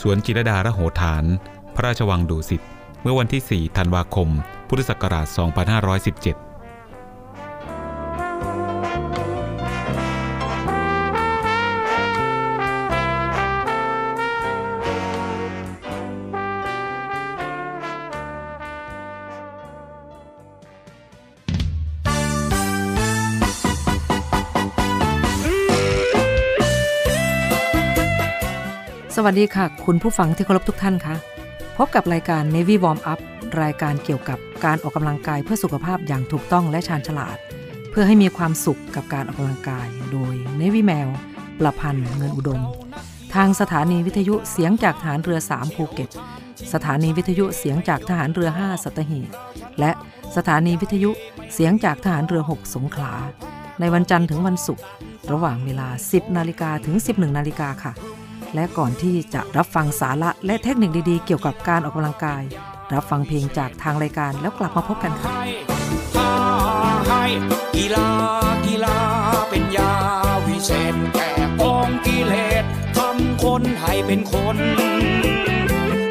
สวนจิรดาระโหฐาน พระราชวังดุสิต เมื่อวันที่ 4 ธันวาคม พุทธศักราช 2517 วัสดีค่ะ คุณผู้ฟังที่เคารพทุกท่านคะพบกับรายการ Navy Warm Up รายการเกี่ยวกับการออกกำลังกายเพื่อสุขภาพอย่างถูกต้องและชาญฉลาด เพื่อให้มีความสุขกับการออกกำลังกาย โดย Navy แมว ประพันธ์เงินอุดม ทางสถานีวิทยุเสียงจากฐานเรือ 3 ภูเก็ต สถานีวิทยุเสียงจากทหารเรือ 5 สัตหีบและสถานีวิทยุเสียงจากทหารเรือ 6 สงขลา ในวันจันทร์ถึงวันศุกร์ระหว่างเวลา 10 นาฬิกาถึง 11 นาฬิกาค่ะ และก่อนที่จะรับฟังสาระและเทคนิคดีๆ เกี่ยวกับการออกกำลังกาย รับฟังเพลงจากทางรายการแล้วกลับมาพบกันค่ะให้าให้กีฬากีฬาเป็นยาวิเศษแก่กองกิเลสทำคนให้เป็นคน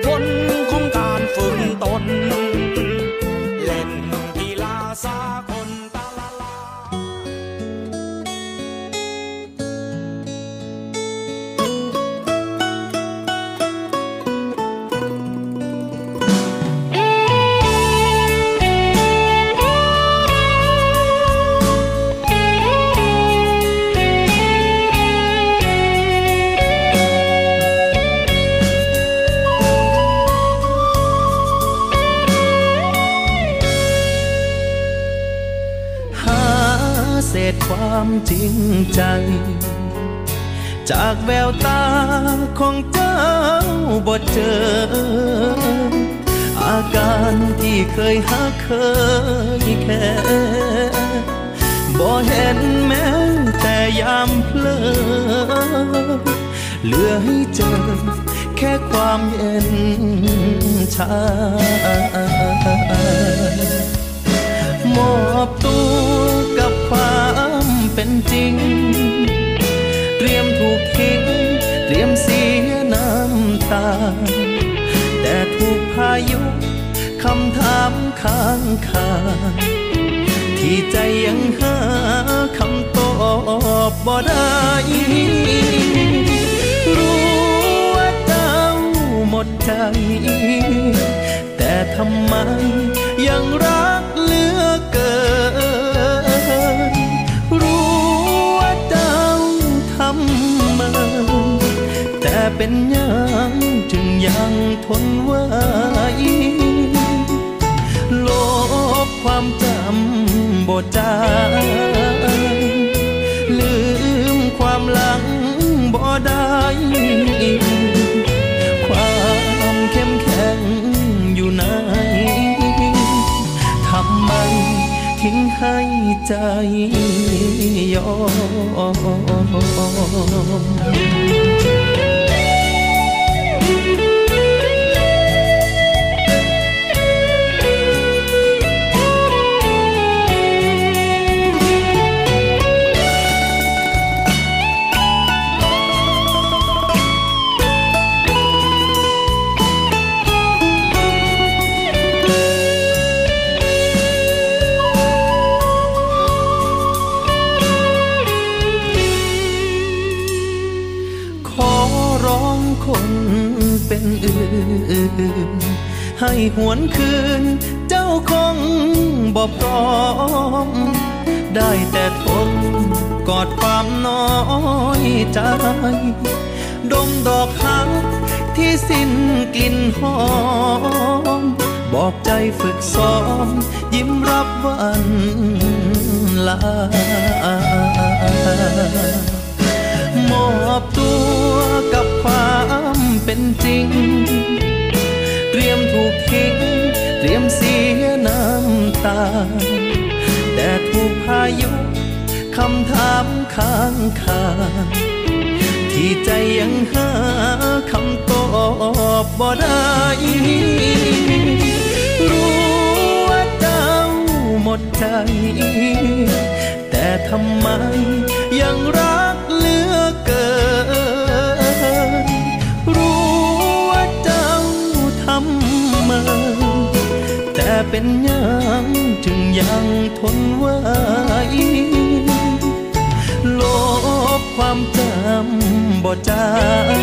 ผลของการฝึกตน เล่นกีฬาสาก จริงใจ จากแววตาของเจ้าบ่เจอ อาการที่เคยหาเคยแค่บ่เห็นแม้แต่ยามเพลอเหลือให้เจอแค่ความเย็นชามอบตัว จริง เตรียมถูกทิ้ง เตรียมเสียน้ำตา แต่ถูกพายุคำถามค้างคาที่ใจยังหาคำตอบบ่ได้รู้ว่าเจ้าหมดใจ แต่ทำไมยังรัก เป็นยังจึงยังทนไหวลบความจำบทจางลืมความหลังบ่ได้ความเข้มแข็งอยู่ไหนทำไมทิ้งให้ใจยอม ให้หวนคืน เจ้าคงบ่พร้อม ได้แต่ทนกอดความน้อยใจ ดมดอกหักที่สิ้นกลิ่นหอม บอกใจฝึกซ้อม ยิ้มรับวันลามอบตัวกับความเป็นจริง รียมถูกทิ้ง เตรียมเสียน้ำตา แต่ถูกพายุคำถามค้างคาที่ใจยังหาคำตอบบ่ได้รู้ว่าเจ้าหมดใจ แต่ทำไมยังรัก เป็นยังจึงยังทนไหวลบความจำบ่จาง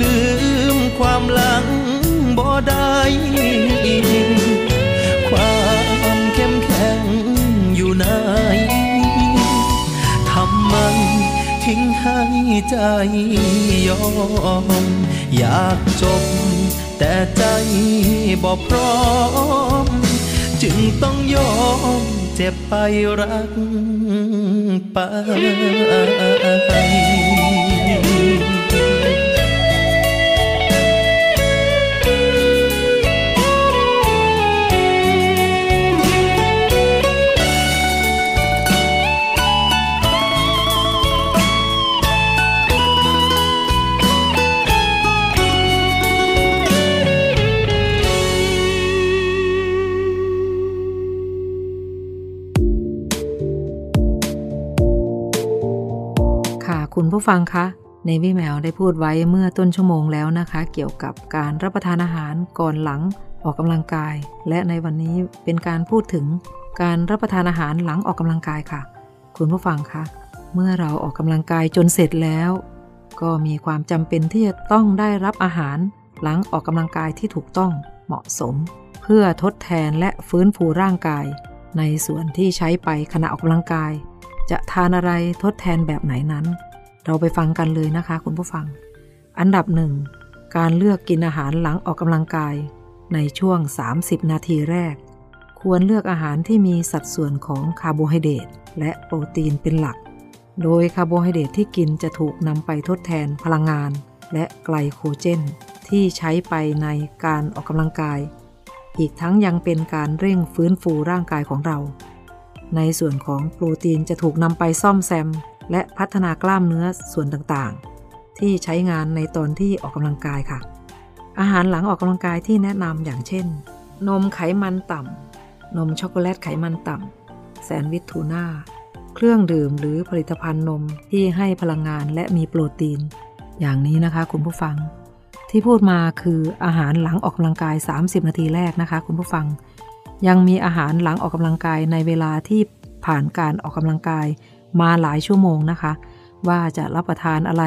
ลืมความหลังบ่ได้ความเข้มแข็งอยู่ไหนทำไมทิ้งให้ใจยอม อยากจบ แต่ใจบ่พร้อม จึงต้องยอมเจ็บไปรักไป ผู้ฟังคะ ในวิแมวได้พูดไว้เมื่อต้นชั่วโมงแล้วนะคะ เกี่ยวกับการรับประทานอาหารก่อนหลังออกกำลังกาย และในวันนี้เป็นการพูดถึงการรับประทานอาหารหลังออกกำลังกายค่ะ คุณผู้ฟังคะ เมื่อเราออกกำลังกายจนเสร็จแล้ว ก็มีความจำเป็นที่จะต้องได้รับอาหารหลังออกกำลังกายที่ถูกต้องเหมาะสม เพื่อทดแทนและฟื้นฟูร่างกาย ในส่วนที่ใช้ไปขณะออกกำลังกาย จะทานอะไรทดแทนแบบไหนนั้น เราไปฟังกันเลยนะคะ คุณผู้ฟัง อันดับหนึ่งการเลือกกินอาหารหลังออกกำลังกาย ในช่วง 30 นาทีแรก ควรเลือกอาหารที่มีสัดส่วนของคาร์โบไฮเดรตและโปรตีนเป็นหลัก โดยคาร์โบไฮเดรตที่กินจะถูกนำไปทดแทนพลังงาน และไกลโคเจน ที่ใช้ไปในการออกกำลังกาย อีกทั้งยังเป็นการเร่งฟื้นฟูร่างกายของเรา ในส่วนของโปรตีนจะถูกนำไปซ่อมแซม และพัฒนากล้ามเนื้อส่วนต่างๆ ที่ใช้งานในตอนที่ออกกำลังกายค่ะ อาหารหลังออกกำลังกายที่แนะนำอย่างเช่น นมไขมันต่ำ นมช็อกโกแลตไขมันต่ำ แซนด์วิชทูน่า เครื่องดื่มหรือผลิตภัณฑ์นมที่ให้พลังงานและมีโปรตีน อย่างนี้นะคะคุณผู้ฟัง ที่พูดมาคืออาหารหลังออกกำลังกาย 30 นาทีแรกนะคะคุณผู้ฟัง ยังมีอาหารหลังออกกำลังกายในเวลาที่ผ่านการออกกำลังกาย มาหลายชั่วโมงนะคะ ว่าจะรับประทานอะไร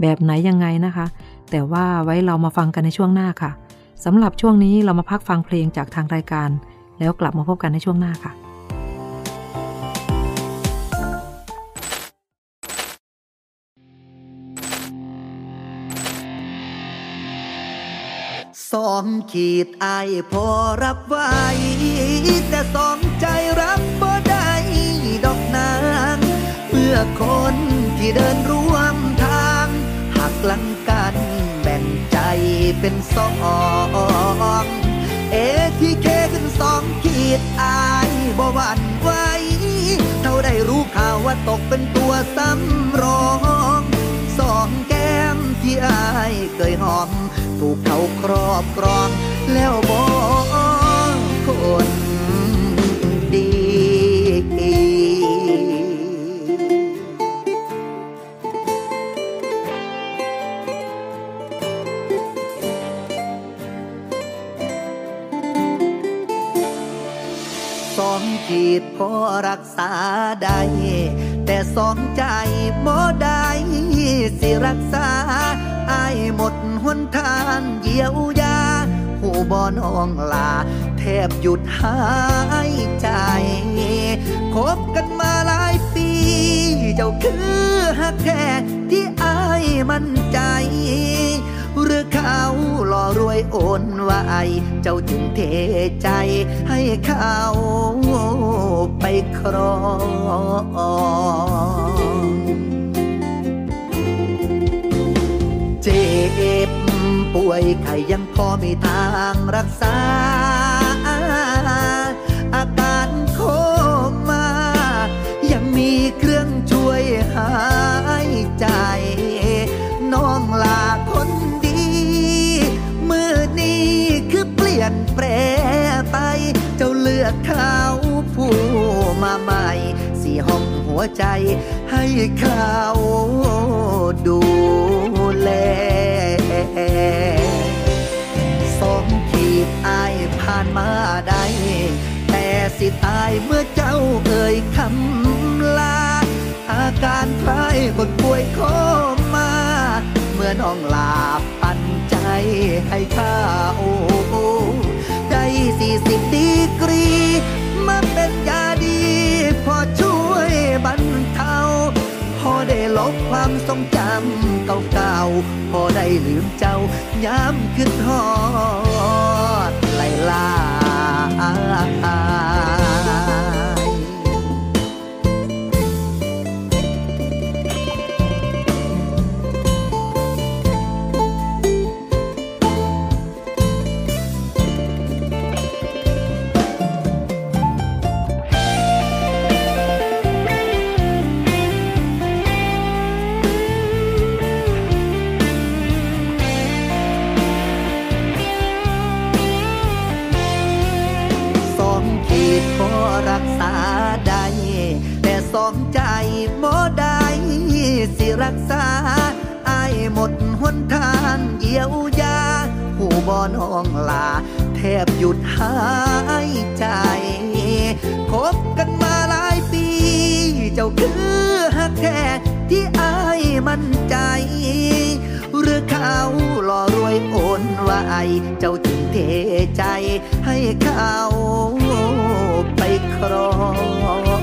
แบบไหนยังไงนะคะ แต่ว่าไว้เรามาฟังกันในช่วงหน้าค่ะสำหรับช่วงนี้เรามาพักฟังเพลงจากทางรายการ แล้วกลับมาพบกันในช่วงหน้าค่ะสองขีดไอพอรับไว้ แต่สองใจรับบ่ได้ดอกนาง เมื่อคนที่เดินร่วมทางหักหลังกันแบ่งใจเป็นสองเอทีเคขึ้นสองขีดอายบ่หวั่นไหวเท่าได้รู้ข่าวว่าตกเป็นตัวซ้ำรองสองแก้มที่อายเคยหอม ถูกเขาครอบครองแล้วบอกคน สองขีดพอรักษาได้ แต่สองใจบ่ได้สิรักษาอายหมดหนทางเยียวยาหูบอนองลา แทบหยุดหายใจคบกันมาหลายปี เจ้าคือฮักแท้ที่อายมั่นใจ หรือเขาหล่อรวยโอนไว้เจ้าจึงเทใจให้เขาไปครองเจ็บป่วยไข้ยังพอมีทางรักษา วใจให้เขาดูแลสองขีดอายผ่านมาได้แต่สิตายเมื่อเจ้าเอ่ยคำลา อาการคล้ายคนป่วยโคมาเมื่อน้องลาปันใจให้ข้าโอ้ได้สี่สิบดีกรีมาเป็นยา พอช่วยบรรเทาพอได้ลบความทรงจำเก่าๆ พอได้ลืมเจ้าย้ำขึ้นทอดไล่ลา รักษาได้ แต่สองใจบ่ได้สิรักษาอายหมดหนทางเยียวยาหูบอนองลา แทบหยุดหายใจ คบกันมาหลายปี เจ้าคือฮักแท้ที่อายมั่นใจ เขาหล่อรวยโอนไว้เจ้าจึงเทใจให้เขาไปครอง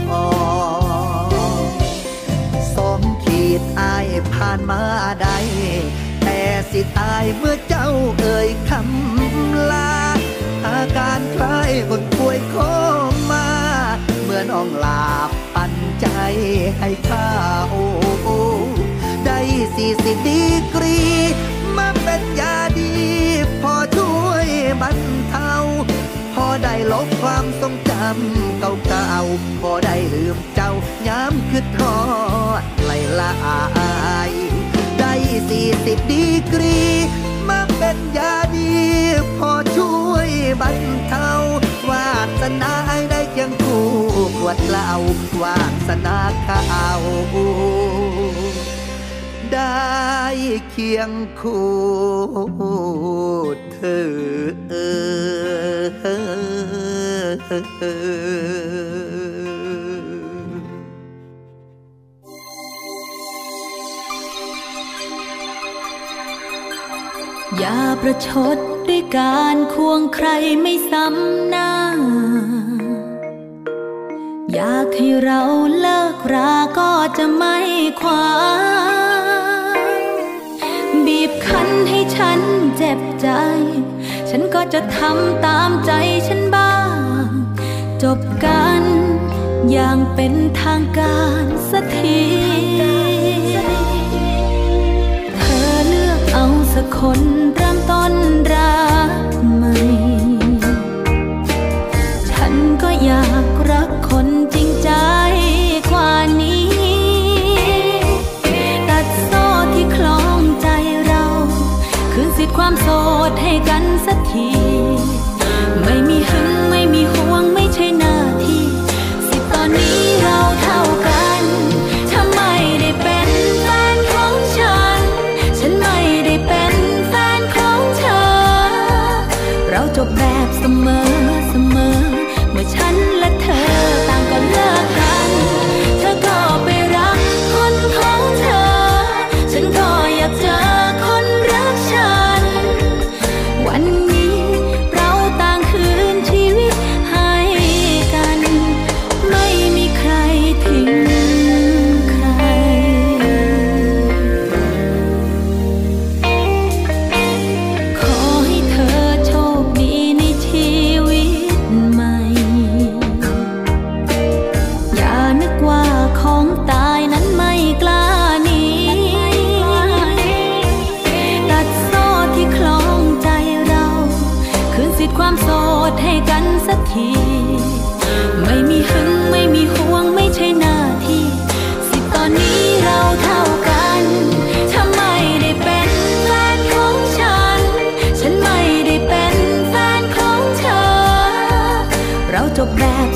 สองขีดอายผ่านมาได้แต่สิตายเมื่อเจ้าเอ่ยคำลา อาการคล้ายคนป่วยโคมาเมื่อน้องลาปันใจให้ข้าโอ้ ได้สี่สิบดีกรี มาเป็นยาดี พอช่วยบรรเทา พอได้ลบความทรงจำเก่าๆ พอได้ลืมเจ้าย้ำคือทอดไหลละอายได้สี่สิบดีกรี มาเป็นยาดี พอช่วยบรรเทาวาสนาได้เคียงคู่ขวดเหล้าวาสนาข้าว ได้เคียงคู่เธออย่าประชดด้วยการควงใครไม่ซ้ำหน้า อยากให้เราเลิกราก็จะไม่ขวา ให้ฉันเจ็บใจ ฉันก็จะทำตามใจฉันบ้าง จบกันอย่างเป็นทางการสักทีเธอเลือกเอาสักคน ษให้กันสักที ไม่มีหึงไม่มีห่วงไม่ใช่หน้าที่ สิตอนนี้เราเท่ากันถ้าไม่ได้เป็นแฟนของฉัน ฉันไม่ได้เป็นแฟนของเธอ เราจบแบบ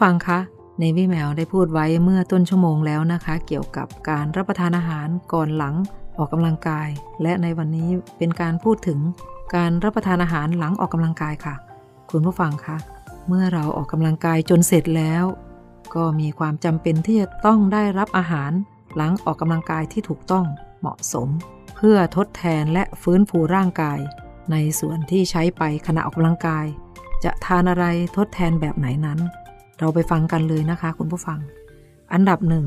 ฟังคะในวิแมวได้พูดไว้เมื่อต้นชั่วโมงแล้วนะคะ เกี่ยวกับการรับประทานอาหารก่อนหลังออกกำลังกาย และในวันนี้เป็นการพูดถึงการรับประทานอาหารหลังออกกำลังกายค่ะ คุณผู้ฟังคะเมื่อเราออกกำลังกายจนเสร็จแล้ว ก็มีความจำเป็นที่จะต้องได้รับอาหารหลังออกกำลังกายที่ถูกต้องเหมาะสม เพื่อทดแทนและฟื้นฟูร่างกาย ในส่วนที่ใช้ไปขณะออกกำลังกาย จะทานอะไรทดแทนแบบไหนนั้น เราไปฟังกันเลยนะคะคุณผู้ฟัง อันดับหนึ่ง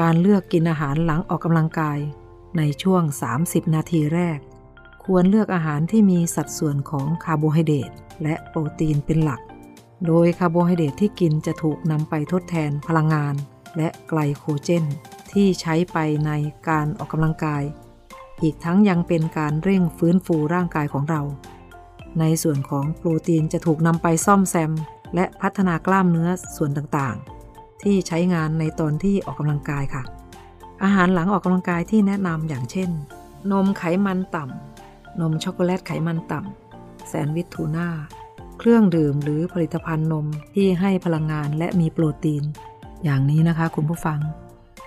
การเลือกกินอาหารหลังออกกำลังกาย ในช่วง 30 นาทีแรก ควรเลือกอาหารที่มีสัดส่วนของคาร์โบไฮเดรตและโปรตีนเป็นหลัก โดยคาร์โบไฮเดรตที่กินจะถูกนำไปทดแทนพลังงาน และไกลโคเจน ที่ใช้ไปในการออกกำลังกาย อีกทั้งยังเป็นการเร่งฟื้นฟูร่างกายของเรา ในส่วนของโปรตีนจะถูกนำไปซ่อมแซม และพัฒนากล้ามเนื้อส่วนต่างๆ ที่ใช้งานในตอนที่ออกกำลังกายค่ะ อาหารหลังออกกำลังกายที่แนะนำอย่างเช่น นมไขมันต่ำนมช็อกโกแลตไขมันต่ำแซนด์วิชทูน่าเครื่องดื่มหรือผลิตภัณฑ์นมที่ให้พลังงานและมีโปรตีน อย่างนี้นะคะคุณผู้ฟัง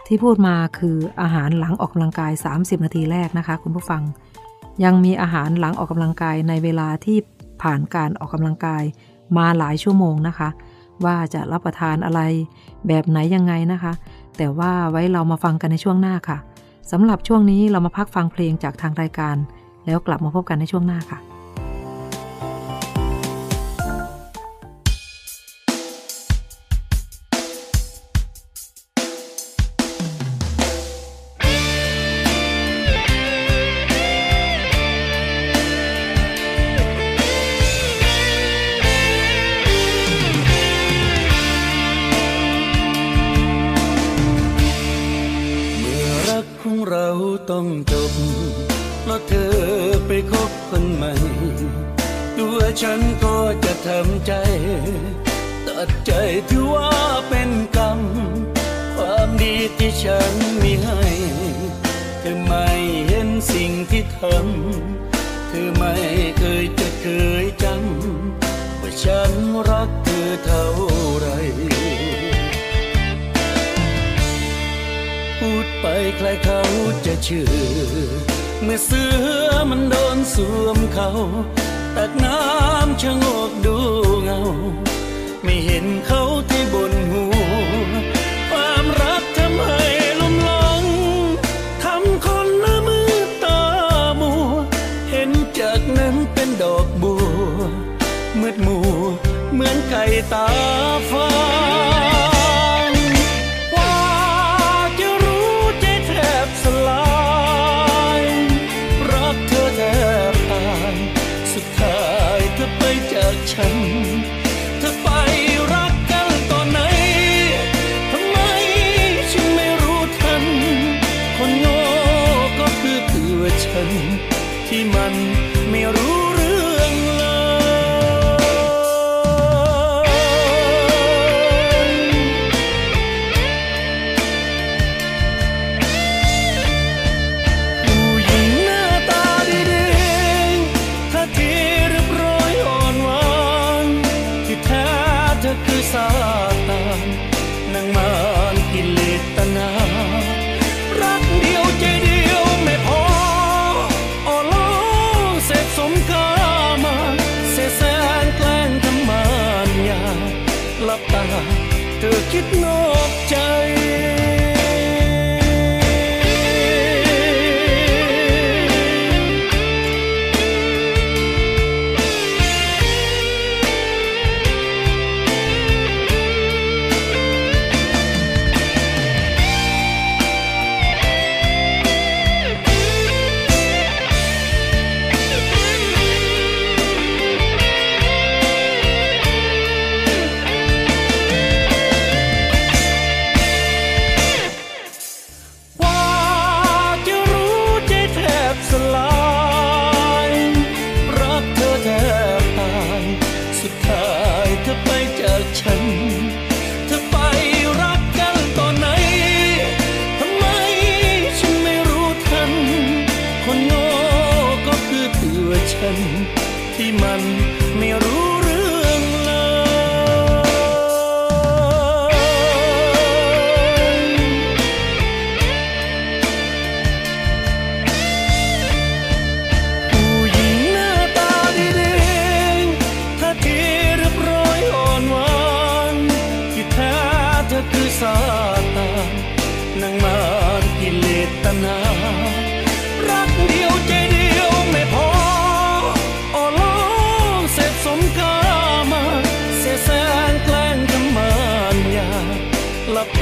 ที่พูดมาคืออาหารหลังออกกำลังกาย 30 นาทีแรกนะคะ คุณผู้ฟัง ยังมีอาหารหลังออกกำลังกายในเวลาที่ผ่านการออกกำลังกาย มาหลายชั่วโมงนะคะ ว่าจะรับประทานอะไรแบบไหนยังไงนะคะ แต่ว่าไว้เรามาฟังกันในช่วงหน้าค่ะสำหรับช่วงนี้เรามาพักฟังเพลงจากทางรายการ แล้วกลับมาพบกันในช่วงหน้าค่ะ ฉั ที่มันไม่รู้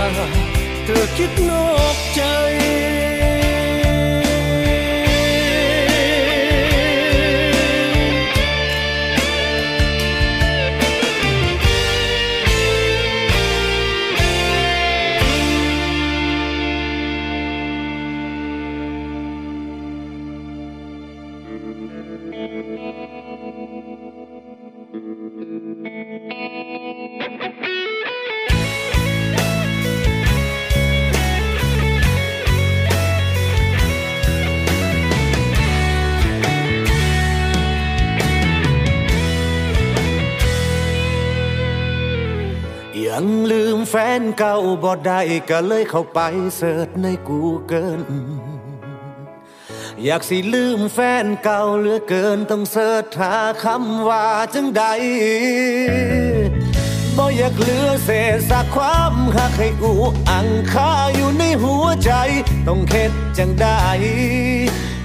ตา เธอคิดนอกใจ เก่าบ่ได้ก็เลยเข้าไป search ในกูเกิลอยากสิลืมแฟนเก่าเหลือเกินต้อง search หาคำว่าจังใดบ่อยากเหลือเศษซากความหักให้อูอังคาอยู่ในหัวใจ ต้องเข็ดจังได้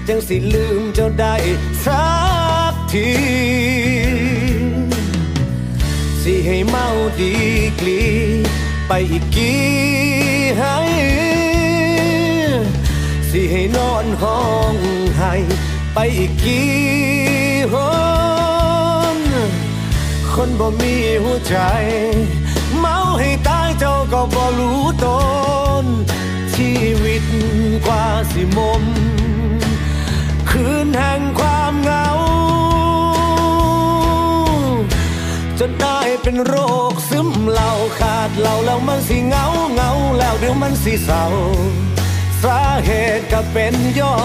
จังสิลืมเจ้าได้สักทีสิให้เมาดีกลี ไปอีกกี่ให้สิให้นอนห้องให้ไปอีกกี่หนคนบ่มีหัวใจ เมาให้ตายเจ้าก็บ่รู้ตน ชีวิตกว่าสิมม คืนแห่งความเหงา จนได้เป็นโรคซึมเหล่าขาดเหล่าแล้วมันสิเงาเงาแล้วเดี๋ยวมันสิเศร้า สาเหตุก็เป็นย้อ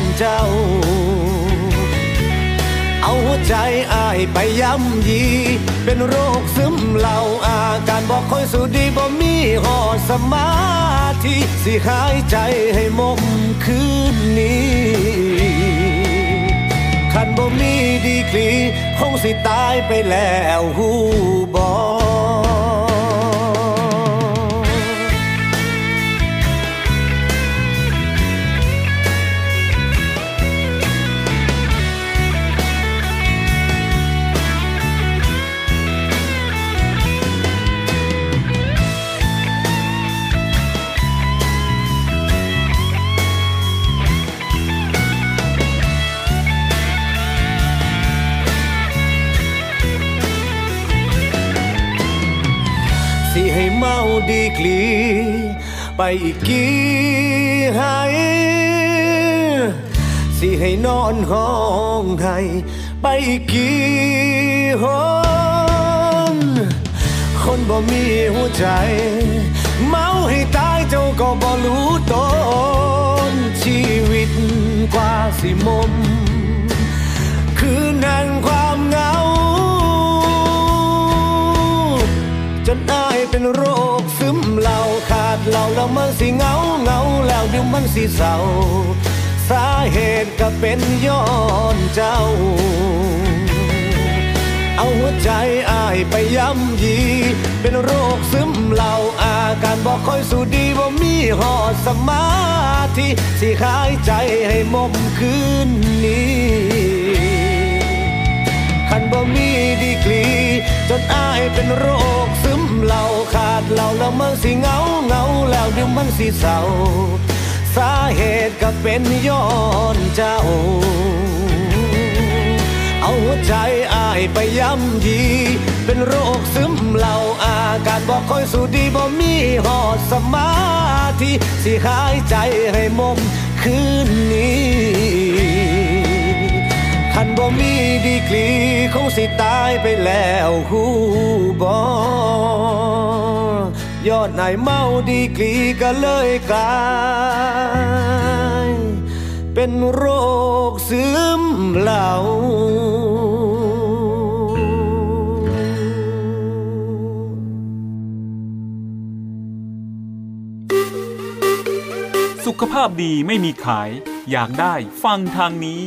นเจ้า เอาหัวใจอายไปย้ำยี เป็นโรคซึมเหล่าอาการบอกค่อยสุดีบ่มีหอดสมาธิสิหายใจให้มมคืนนี้ บ่มีดีกรีคงสิตายไปแล้วหูบอ ดีกลี ไปอีกกี่ให้สิให้นอนห้องให้ไปอีกกี่หนคนบ่มีหัวใจ เมาให้ตายเจ้าก็บ่รู้ตนชีวิตกว่าสิมม คือแห่งความเหงา จนอายเป็นโรค ขาดเหล่าแล้วมันสิเงาเงาแล้วเดี๋ยวมันสิเศร้า สาเหตุก็เป็นย้อนเจ้า เอาหัวใจอายไปย้ำยี เป็นโรคซึมเหล่าอาการบอกค่อยสู้ดีบ่ามีหอดสมาธิสิหายใจให้มมคืนนี้คันบ่มีดีกรี จนอายเป็นโรคซึ เหล่าขาดเหล่าแล้วมันสิเหงาเหงาแล้วเดี๋ยวมันสิเศร้า สาเหตุก็เป็นย้อนเจ้า เอาหัวใจอายไปย้ำยี เป็นโรคซึมเหล่าอาการบอกค่อยสู้ดีบ่มีหอดสมาธิสิหายใจให้มมคืนนี้ บ่มีดีกรีคงสิตายไปแล้วฮู้บ่ยอดนายเมาดีกรีก็เลยกลาย เป็นโรคซึมเหล่าสุขภาพดีไม่มีขาย อยากได้ฟังทางนี้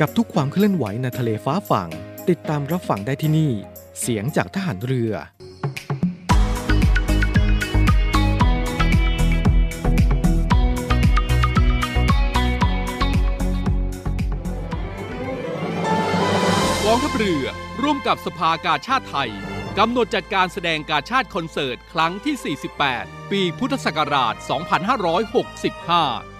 กับทุกความเคลื่อนไหวในทะเลฟ้าฝั่ง ติดตามรับฟังได้ที่นี่ เสียงจากทหารเรือ กองทัพเรือร่วมกับสภากาชาติไทยกำหนดจัดการแสดงกาชาติคอนเสิร์ต ครั้งที่ 48 ปีพุทธศักราช 2565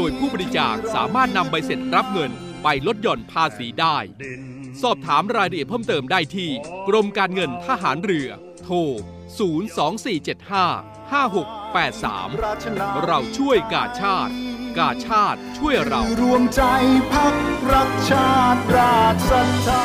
โดยผู้บริจาคสามารถนำใบเสร็จรับเงินไปลดหย่อนภาษีได้ สอบถามรายละเอียดเพิ่มเติมได้ที่ กรมการเงินทหารเรือ โทร 02475 5683 เราช่วยกาชาติ กาชาติช่วยเรารวมใจพักรักชาติราชศรัทธา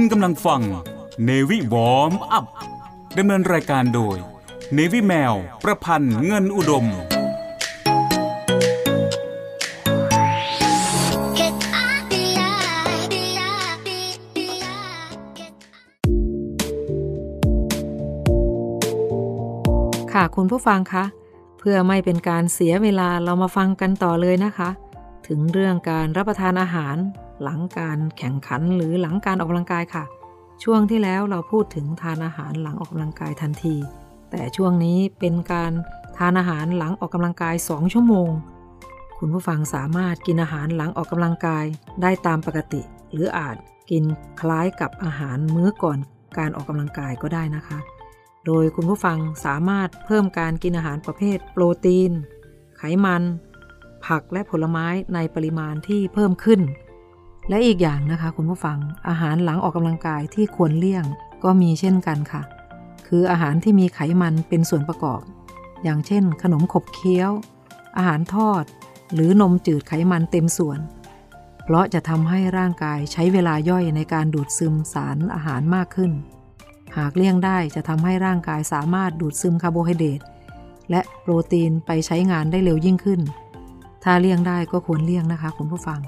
คุณกำลังฟังเนวิวอมอัพดำเนินรายการโดยเนวิแมว ประพันธ์เงินอุดม ค่ะคุณผู้ฟังคะ เพื่อไม่เป็นการเสียเวลาเรามาฟังกันต่อเลยนะคะ ถึงเรื่องการรับประทานอาหาร หลังการแข่งขันหรือหลังการออกกำลังกายค่ะ ช่วงที่แล้วเราพูดถึงทานอาหารหลังออกกำลังกายทันที แต่ช่วงนี้เป็นการทานอาหารหลังออกกำลังกาย 2 ชั่วโมง คุณผู้ฟังสามารถกินอาหารหลังออกกำลังกายได้ตามปกติ หรืออาจกินคล้ายกับอาหารมื้อก่อนการออกกำลังกายก็ได้นะคะ โดยคุณผู้ฟังสามารถเพิ่มการกินอาหารประเภท โปรตีน ไขมัน ผักและผลไม้ในปริมาณที่เพิ่มขึ้น และอีกอย่างนะคะคุณผู้ฟังอาหารหลังออกกำลังกายที่ควรเลี่ยงก็มีเช่นกันค่ะ คืออาหารที่มีไขมันเป็นส่วนประกอบ อย่างเช่น ขนมขบเคี้ยว อาหารทอด หรือนมจืดไขมันเต็มส่วน เพราะจะทำให้ร่างกายใช้เวลาย่อยในการดูดซึมสารอาหารมากขึ้น หากเลี่ยงได้จะทำให้ร่างกายสามารถดูดซึมคาร์โบไฮเดรตและโปรตีนไปใช้งานได้เร็วยิ่งขึ้น ถ้าเลี่ยงได้ก็ควรเลี่ยงนะคะคุณผู้ฟัง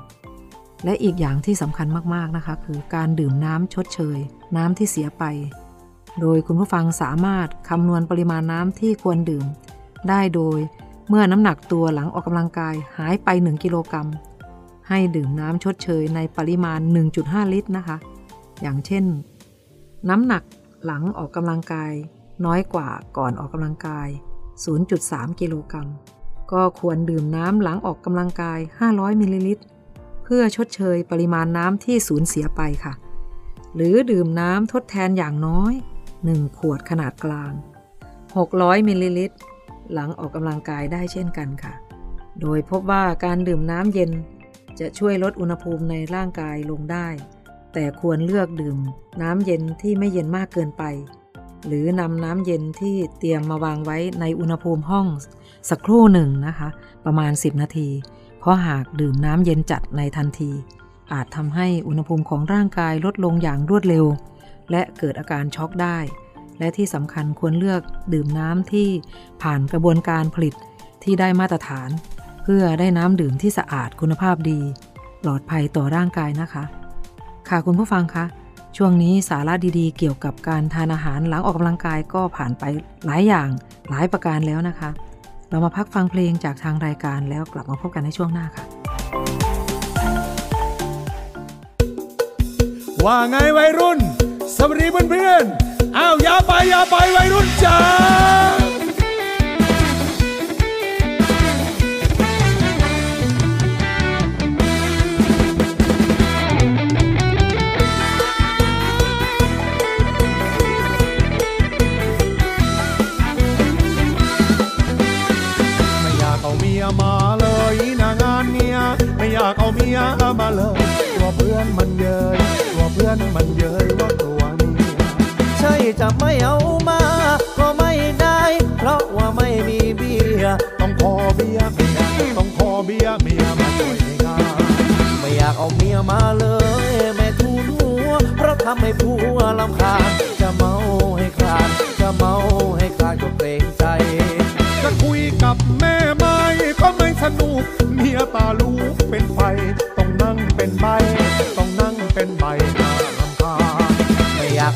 และอีกอย่างที่สำคัญมาก ๆ นะคะ คือการดื่มน้ำชดเชย น้ำที่เสียไป โดยคุณผู้ฟังสามารถคำนวณปริมาณน้ำที่ควรดื่ม ได้โดยเมื่อน้ำหนักตัวหลังออกกำลังกายหายไป 1 กิโลกรัม ให้ดื่มน้ำชดเชยในปริมาณ 1.5 ลิตรนะคะ อย่างเช่น น้ำหนักหลังออกกำลังกาย น้อยกว่าก่อนออกกำลังกาย 0.3 กิโลกรัม ก็ควรดื่มน้ำหลังออกกำลังกาย 500 มิลลิลิตร เพื่อชดเชยปริมาณน้ำที่สูญเสียไปค่ะ หรือดื่มน้ำทดแทนอย่างน้อย 1 ขวดขนาดกลาง 600มิลลิลิตร หลังออกกำลังกายได้เช่นกันค่ะ โดยพบว่าการดื่มน้ำเย็นจะช่วยลดอุณหภูมิในร่างกายลงได้ แต่ควรเลือกดื่มน้ำเย็นที่ไม่เย็นมากเกินไป หรือนำน้ำเย็นที่เตรียมมาวางไว้ในอุณหภูมิห้อง สักครู่หนึ่งนะคะ ประมาณ 10 นาที เพราะหากดื่มน้ำเย็นจัดในทันที อาจทำให้อุณหภูมิของร่างกายลดลงอย่างรวดเร็ว และเกิดอาการช็อกได้ และที่สำคัญควรเลือกดื่มน้ำที่ผ่านกระบวนการผลิตที่ได้มาตรฐาน เพื่อได้น้ำดื่มที่สะอาดคุณภาพดี ปลอดภัยต่อร่างกายนะคะ ค่ะคุณผู้ฟังคะช่วงนี้สาระดีๆ เกี่ยวกับการทานอาหารหลังออกกำลังกายก็ผ่านไปหลายอย่างหลายประการแล้วนะคะ เรามาพักฟังเพลงจากทางรายการแล้วกลับมาพบกันในช่วงหน้าค่ะ ว่าไงวัยรุ่น สวัสดีเพื่อนๆ อ้าวอย่าไปอย่าไปวัยรุ่นจ้า มียมาเลยกลัวเพื่อนมันเย้ยกลัวเพื่อนมันเย้ยว่ากลัวเมียใช่จะไม่เอามา ก็ไม่ได้ เพราะว่าไม่มีเบียร์ต้องขอเบียร์เมียต้องขอเบียร์เมียมาช่วยงานไม่อยากเอาเมียมาเลย แม่ทูนหัวเพราะทำให้ผัวลำคาญจะเมาให้คลานจะเมาให้คลานก็เกรงใจจะคุยกับแม่ไม่ก็ไม่สนุกเมียตาลูกเป็นไฟ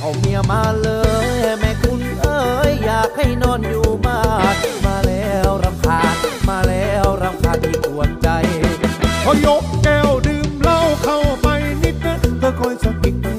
เอาเมียมาเลย แม่คุณเอ้ยอยากให้นอนอยู่บ้านมาแล้วรำคาญมาแล้วรำคาญที่กวนใจพอยกแก้วดื่มเหล้าเข้าไปนิดนะเธอคอยสะกิด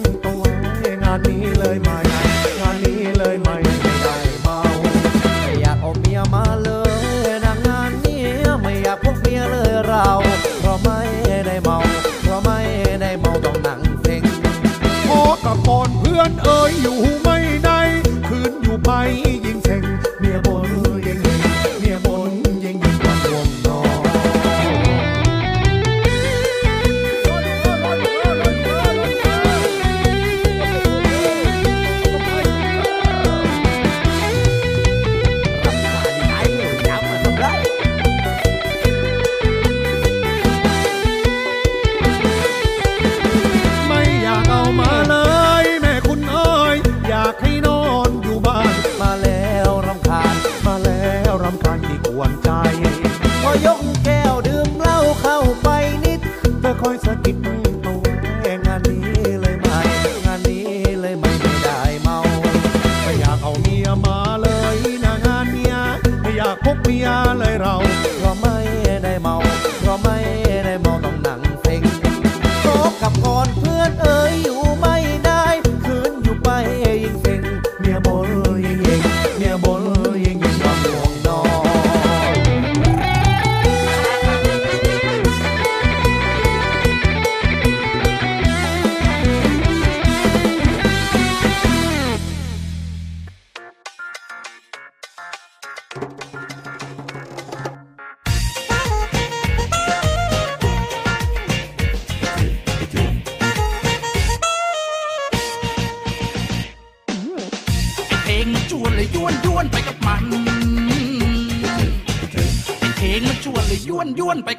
วนเลยย้วนย้วนไป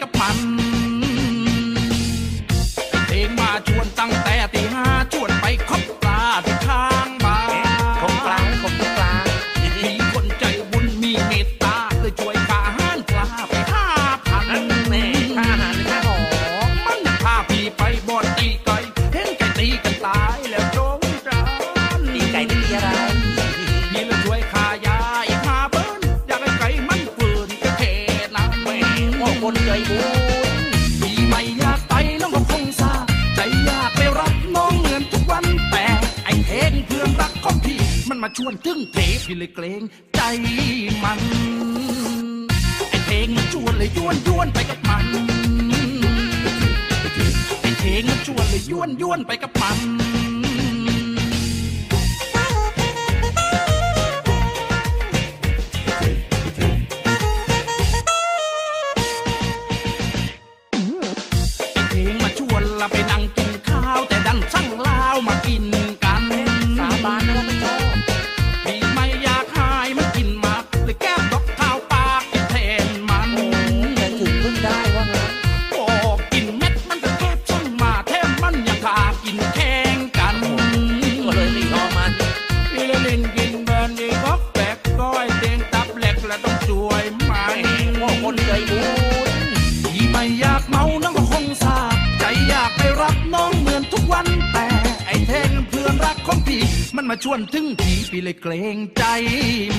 มันมาชวนถึงพี่พี่เลยเกรงใจ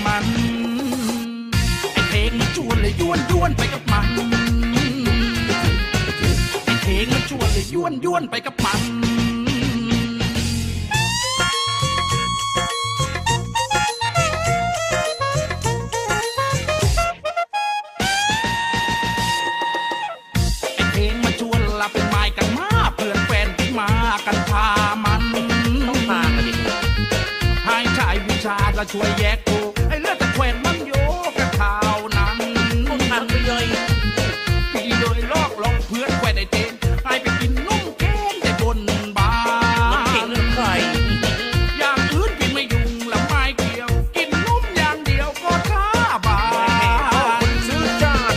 มันไอ้เทงมันชวนเลยย้วนย้วนไปกับมันไอ้เทงมันชวนเลยย้วนย้วนไปกับมัน ช่วยแยกกูไอ้เลือดตะแขวนมันโยกระข่านั้นนุ่นทางไปเลยปีโดยลอกลองเพื่อนแขวนไอ้เจนไอ้ไปกินนุ่มเก้งแต่บนบานเก่งเรื่องใรอย่างอื่นกินไม่ยุ่งละไม่เกี่ยว กินนุ่มอย่างเดียวก็ท่าบาคนซื้อจาน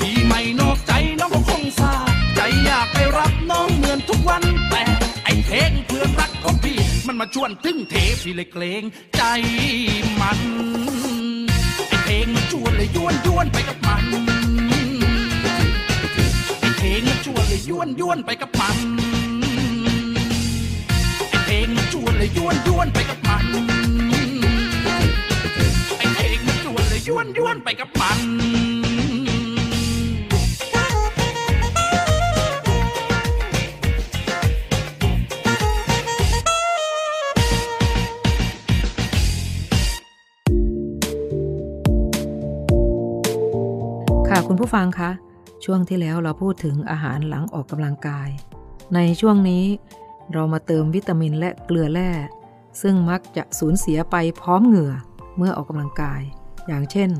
ปีใหม่นอกใจน้องคงซาใจอยากไปรับน้องเหมือนทุกวันแต่ไอ้เพลงเพื่อนรักของพี่มันมาชวนตึ้ง เลยเกรงใจมันไอเพลงมันชวนเลยยวนยวนไปกับมันไอเพลงมันชวนเลยยวนยวนไปกับมันไอเพลงมันชวนเลยยวนยวนไปกับมันไอเพลงมันชวนเลยยวนยวนไปกับมัน ผู้ฟังคะ ช่วงที่แล้วเราพูดถึงอาหารหลังออกกำลังกาย ในช่วงนี้เรามาเติมวิตามินและเกลือแร่ ซึ่งมักจะสูญเสียไปพร้อมเหงื่อเมื่อออกกำลังกาย อย่างเช่น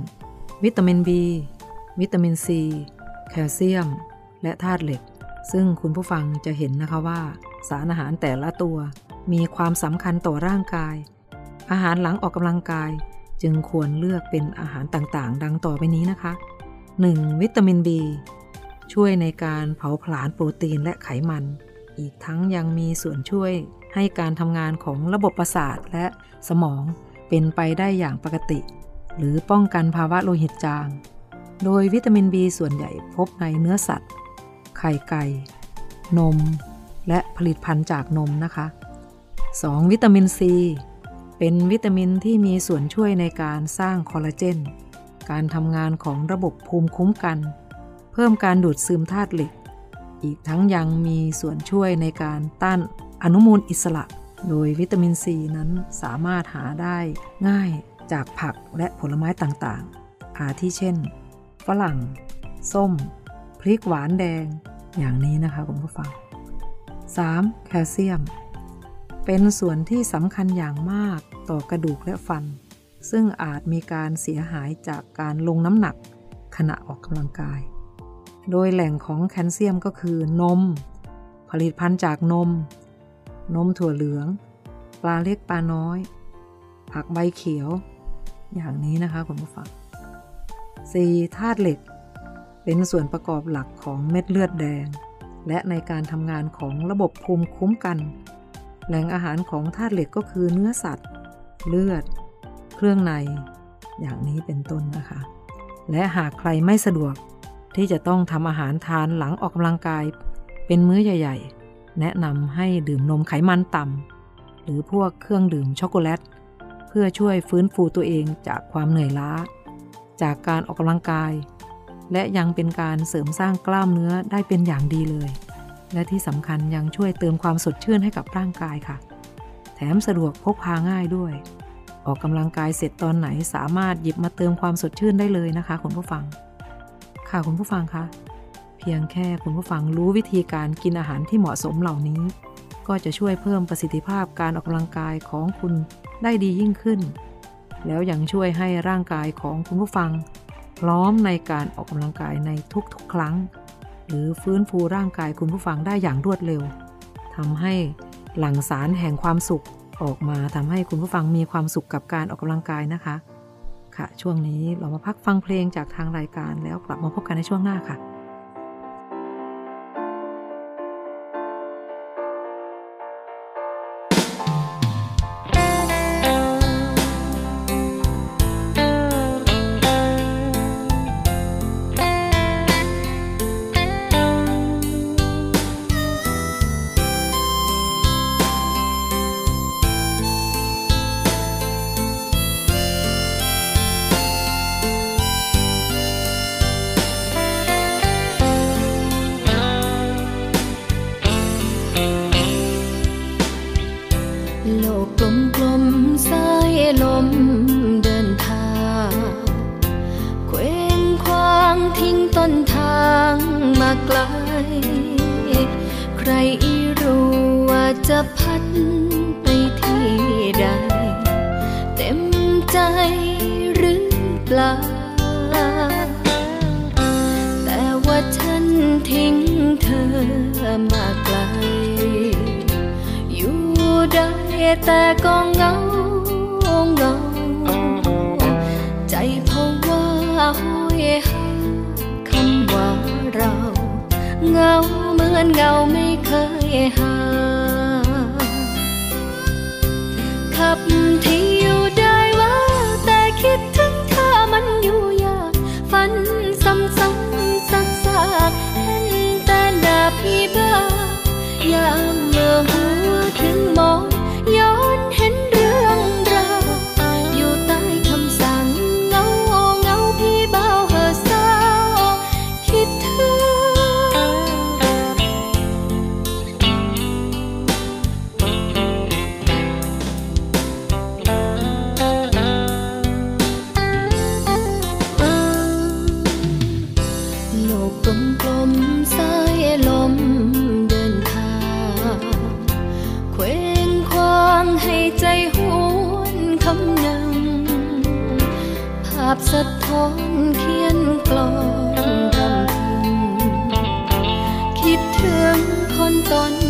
วิตามิน B วิตามิน C แคลเซียม และธาตุเหล็ก ซึ่งคุณผู้ฟังจะเห็นนะคะว่า สารอาหารแต่ละตัว มีความสำคัญต่อร่างกาย อาหารหลังออกกำลังกาย จึงควรเลือกเป็นอาหารต่างๆ ดังต่อไปนี้นะคะ 1. วิตามิน B ช่วยในการเผาผลาญโปรตีนและไขมัน อีกทั้งยังมีส่วนช่วยให้การทำงานของระบบประสาทและสมองเป็นไปได้อย่างปกติ หรือป้องกันภาวะโลหิตจาง โดยวิตามิน B ส่วนใหญ่พบในเนื้อสัตว์ ไข่ไก่ นม และผลิตภัณฑ์จากนมนะคะ 2. วิตามิน C เป็นวิตามินที่มีส่วนช่วยในการสร้างคอลลาเจน การทำงานของระบบภูมิคุ้มกัน เพิ่มการดูดซึมธาตุเหล็ก อีกทั้งยังมีส่วนช่วยในการต้านอนุมูลอิสระ โดยวิตามินซีนั้นสามารถหาได้ง่ายจากผักและผลไม้ต่างๆ อาทิเช่น ฝรั่ง ส้ม พริกหวานแดง อย่างนี้นะคะคุณผู้ฟัง 3. แคลเซียม เป็นส่วนที่สำคัญอย่างมากต่อกระดูกและฟัน ซึ่งอาจมีการเสียหายจากการลงน้ำหนักขณะออกกำลังกาย โดยแหล่งของแคลเซียมก็คือนม ผลิตภัณฑ์จากนม นมถั่วเหลือง ปลาเล็กปลาน้อย ผักใบเขียว อย่างนี้นะคะคุณผู้ฟัง 4. ธาตุเหล็ก เป็นส่วนประกอบหลักของเม็ดเลือดแดง และในการทำงานของระบบภูมิคุ้มกัน แหล่งอาหารของธาตุเหล็กก็คือเนื้อสัตว์ เลือด เครื่องใน อย่างนี้เป็นต้นนะคะ และหากใครไม่สะดวกที่จะต้องทำอาหารทานหลังออกกำลังกาย เป็นมื้อใหญ่ ๆ แนะนำให้ดื่มนมไขมันต่ำหรือพวกเครื่องดื่มช็อกโกแลต เพื่อช่วยฟื้นฟูตัวเองจากความเหนื่อยล้า จากการออกกำลังกาย และยังเป็นการเสริมสร้างกล้ามเนื้อได้เป็นอย่างดีเลย และที่สำคัญยังช่วยเติมความสดชื่นให้กับร่างกายค่ะ แถมสะดวกพกพาง่ายด้วย ออกกำลังกายเสร็จตอนไหนสามารถหยิบมาเติมความสดชื่นได้เลยนะคะ คุณผู้ฟัง ค่ะคุณผู้ฟังคะเพียงแค่คุณผู้ฟังรู้วิธีการกินอาหารที่เหมาะสมเหล่านี้ ก็จะช่วยเพิ่มประสิทธิภาพการออกกำลังกายของคุณได้ดียิ่งขึ้น แล้วยังช่วยให้ร่างกายของคุณผู้ฟัง พร้อมในการออกกำลังกายในทุกๆ ครั้ง หรือฟื้นฟูร่างกายคุณผู้ฟังได้อย่างรวดเร็วทำให้หลั่งสารแห่งความสุข ออกมาทำให้คุณผู้ฟังมีความสุขกับการออกกำลังกายนะคะ ค่ะ ช่วงนี้เรามาพักฟังเพลงจากทางรายการแล้วกลับมาพบกันในช่วงหน้าค่ะ แต่ก็เงาเงาใจเพราะว่าห้อยหาคำว่าเรา เงาเหมือนเงาไม่เคยหา ค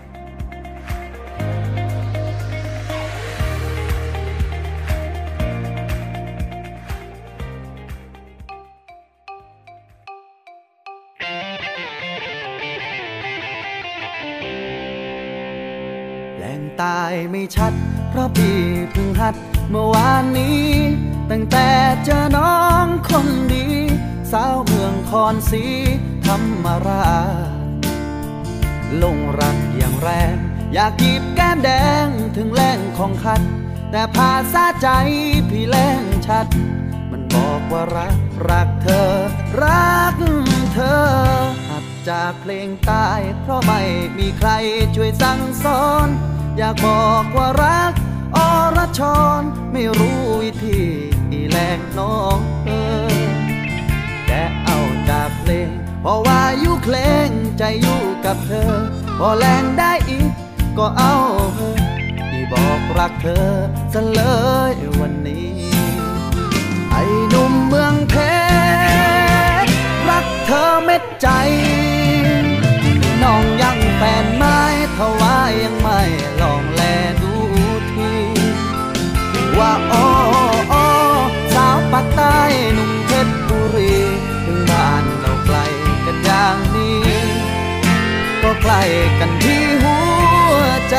ไม่ชัด เพราะพี่เพิ่งหัดเมื่อวานนี้ ตั้งแต่เจอน้องคนดี สาวเมืองคอนสีธรรมราลงรักอย่างแรง อยากกีบแก้มแดงถึงแรงของคัด แต่ภาษาใจพี่แรงชัด มันบอกว่ารัก รักเธอ รักเธอหัดจจากเพลงตายเพราะไม่มีใครช่วยสั่งสอน อยากบอกว่ารักอรชรไม่รู้วิธีแลกน้องเออแต่เอาจากเพลงเพราะว่าอยู่เพลงใจอยู่กับเธอ พอแรงได้อีกก็เอาเธอที่บอกรักเธอซะเลยวันนี้ ไอ้หนุ่มเมืองเพชรรักเธอเม็ดใจ แฟนไม้ทว่ายังไม่ลองแลดูทีว่าอ้ออ้สาวปากใต้หนุ่มเพชรบุรีถึงบ้านเราไกลกันอย่างนี้ ก็ใกล้กันที่หัวใจ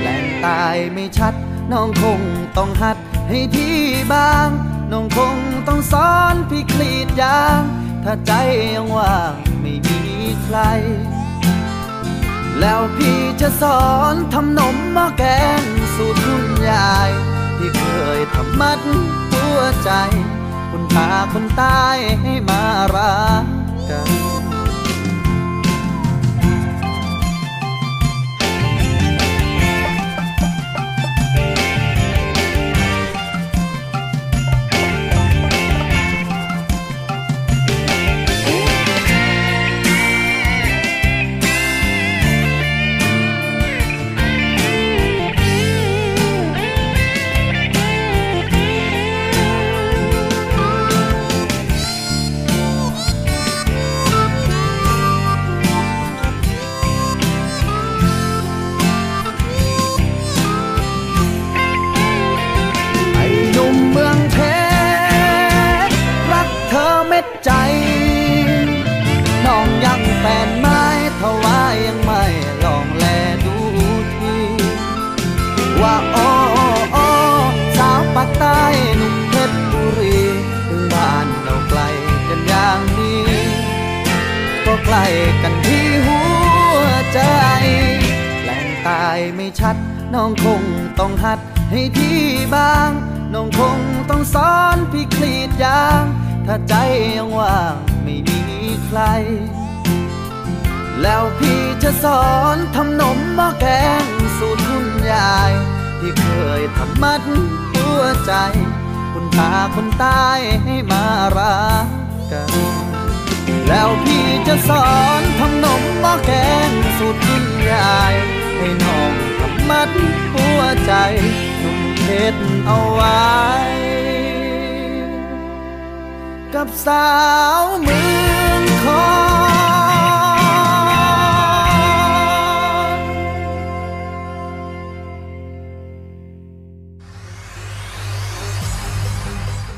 แหล่งตายไม่ชัด น้องคงต้องหัดให้ที่บาง น้องคงต้องสอนพี่คลีดยาง ถ้าใจยังว่างไม่มีใคร แล้วพี่จะสอนทำนมหม้อแกงสูตรคุณยาย ที่เคยทำมัดหัวใจ คุณตาคนตายให้มารักกัน มัดหัวใจ คุณพาคนตายให้มารักกัน แล้วพี่จะสอนทำนมหม้อแกงสูตรคุณยายให้น้องทำมัดหัวใจหนุ่มเพชรเอาไว้ กับสาวเมืองคอ